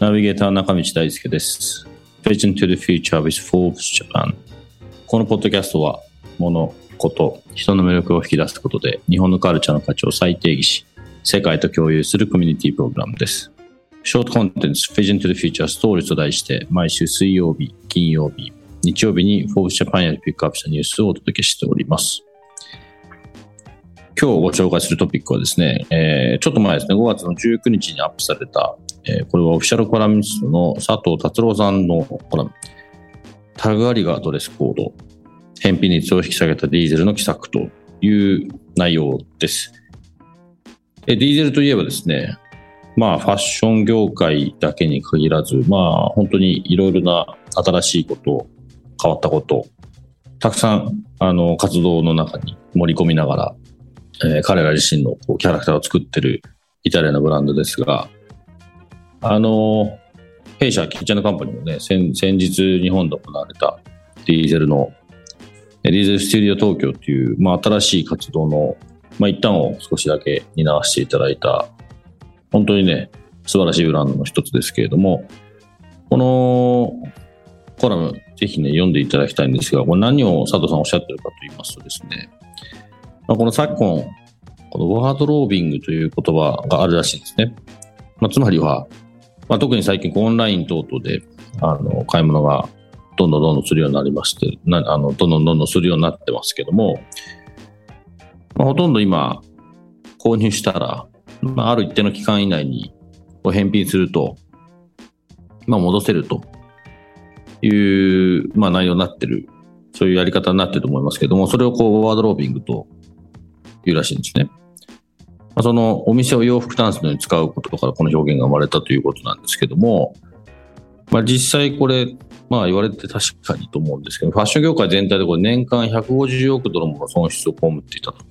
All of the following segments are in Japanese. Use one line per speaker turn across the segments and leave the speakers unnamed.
ナビゲーター中道大輔です。Vision to the Future with Forbes Japan このポッドキャストは物、こと、人の魅力を引き出すことで日本のカルチャーの価値を再定義し世界と共有するコミュニティプログラムです。ショートコンテンツ Vision to the Future Stories と題して毎週水曜日、金曜日、日曜日に Forbes Japan よりピックアップしたニュースをお届けしております。今日ご紹介するトピックはですね、えー、ちょっと前ですね、5月の19日にアップされたえー、これはオフィシャルコラムニストの佐藤達郎さんのコラム。タグありがドレスコード。返品率を引き下げたディーゼルの奇策という内容です。えディーゼルといえばですね、まあファッション業界だけに限らず、まあ本当にいろいろな新しいこと、変わったこと、たくさんあの活動の中に盛り込みながら、えー、彼ら自身のこうキャラクターを作ってるイタリアのブランドですが、あの、弊社キッチンのカンパニーもね、先日日本で行われたディーゼルの、ディーゼルステュディオ東京っていう、まあ、新しい活動の、まあ、一端を少しだけ担わせていただいた、本当にね、素晴らしいブランドの一つですけれども、このコラム、ぜひね、読んでいただきたいんですが、これ何を佐藤さんおっしゃってるかと言いますとですね、まあ、この昨今、このワードロービングという言葉があるらしいんですね。まあ、つまりは、まあ、特に最近オンライン等々であの買い物がどんどんどんどんするようになりましてなあのどんどんどんどんするようになってますけども、まあ、ほとんど今購入したら、まあ、ある一定の期間以内に返品すると、まあ、戻せるという、まあ、内容になってるそういうやり方になってると思いますけどもそれをこうワードロービングというらしいんですね。まあそのお店を洋服タンスに使うことからこの表現が生まれたということなんですけども、まあ、実際これ、まあ言われて確かにと思うんですけど、ファッション業界全体でこれ年間150億ドルもの損失を被っていたと。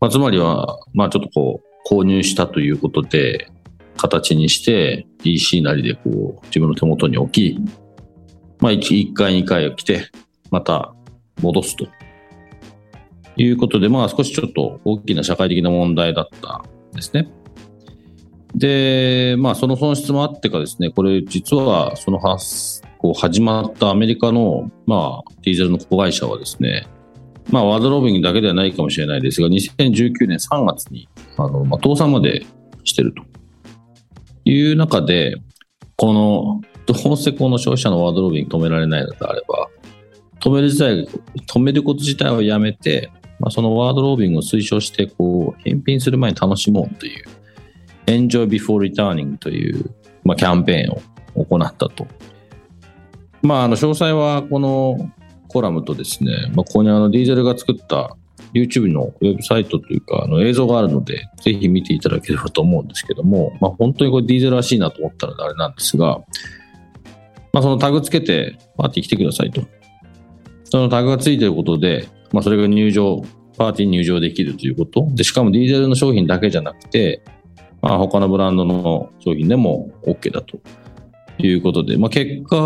まあ、つまりは、まあちょっとこう、購入したということで、形にして、EC なりでこう、自分の手元に置き、まあ 1, 1回2回来て、また戻すということで、まあ少しちょっと大きな社会的な問題だったんですね。で、まあその損失もあってかですね、これ実はその発こう始まったアメリカの、まあ、ディーゼルの子会社はですね、まあ、ワードロービングだけではないかもしれないですが、2019年3月に、あの、まあ、倒産までしてるという中で、この、どうせこの消費者のワードロービング止められないのであれば、止める自体、止めること自体をやめて、まあ、そのワードロービングを推奨して、こう、返品する前に楽しもうという、Enjoy Before Returning という、まあ、キャンペーンを行ったと。まあ、あの、詳細はこのコラムとですね、まあ、ここにあの、ディーゼルが作った YouTube のウェブサイトというか、あの映像があるので、ぜひ見ていただければと思うんですけども、まあ、本当にこれディーゼルらしいなと思ったのであれなんですが、まあ、そのタグつけて、パーティー来てくださいと。そのタグがついてることで、まあ、それが入場、パーティーに入場できるということ。で、しかもディーゼルの商品だけじゃなくて、まあ、他のブランドの商品でも OK だということで、まあ、結果、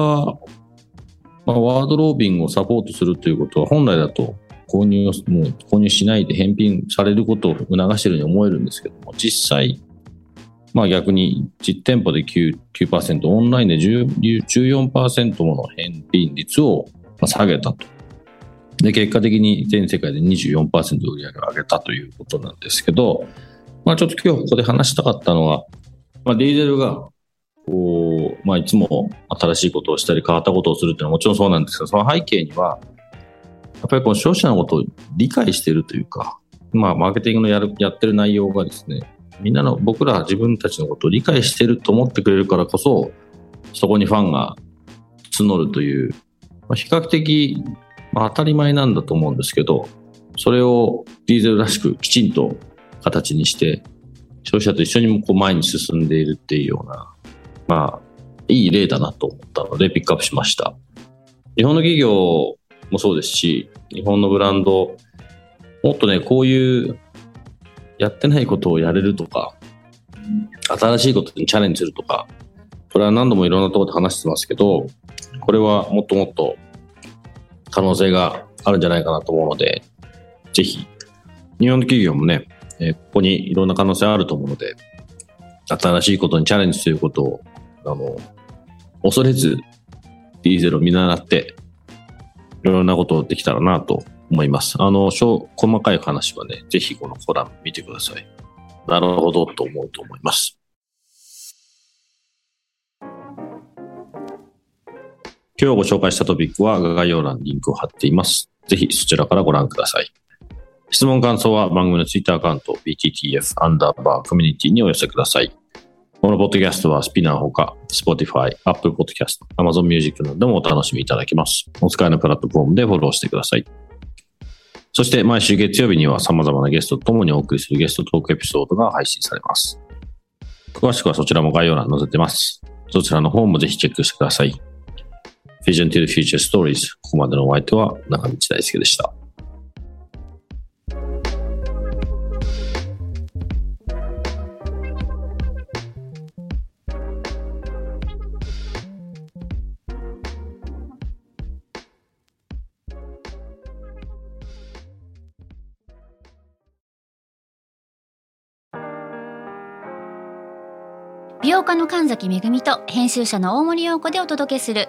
まあ、ワードロービングをサポートするということは本来だと購入をもう購入しないで返品されることを促しているように思えるんですけども、実際、まあ逆に実店舗で 9%, 9%オンラインで14%もの返品率を下げたと。で、結果的に全世界で24%売り上げを上げたということなんですけど、まあちょっと今日ここで話したかったのは、まあディーゼルが、こう、まあいつも新しいことをしたり変わったことをするっていうのはもちろんそうなんですけど、その背景には、やっぱりこの消費者のことを理解しているというか、まあマーケティングのやるやってる内容がですね、みんなの僕ら自分たちのことを理解してると思ってくれるからこそ、そこにファンが募るという、まあ、比較的まあ、当たり前なんだと思うんですけど、それをディーゼルらしくきちんと形にして、消費者と一緒にもこう前に進んでいるっていうような、まあ、いい例だなと思ったのでピックアップしました。日本の企業もそうですし、日本のブランド、もっとね、こういうやってないことをやれるとか、新しいことにチャレンジするとか、これは何度もいろんなところで話してますけど、これはもっともっと可能性があるんじゃないかなと思うので、ぜひ、日本の企業もね、えここにいろんな可能性あると思うので、新しいことにチャレンジということを、あの、恐れず、ディーゼルを見習って、いろんなことをできたらなと思います。あの、小細かい話はね、ぜひこのコラム見てください。なるほどと思うと思います。今日ご紹介したトピックは概要欄にリンクを貼っています。ぜひそちらからご覧ください。質問感想は番組のツイッターアカウント BTTF アンダーバーコミュニティにお寄せください。このポッドキャストはスピナーほか Spotify、Apple Podcast、Amazon Music などでもお楽しみいただけます。お使いのプラットフォームでフォローしてください。そして毎週月曜日には様々なゲストと共にお送りするゲストトークエピソードが配信されます。詳しくはそちらも概要欄に載せてます。そちらの方もぜひチェックしてください。Vision to the Future Stories。ここまでのお相手は中道大輔でした。
美容家の神崎めぐみと編集者の大森洋子でお届けする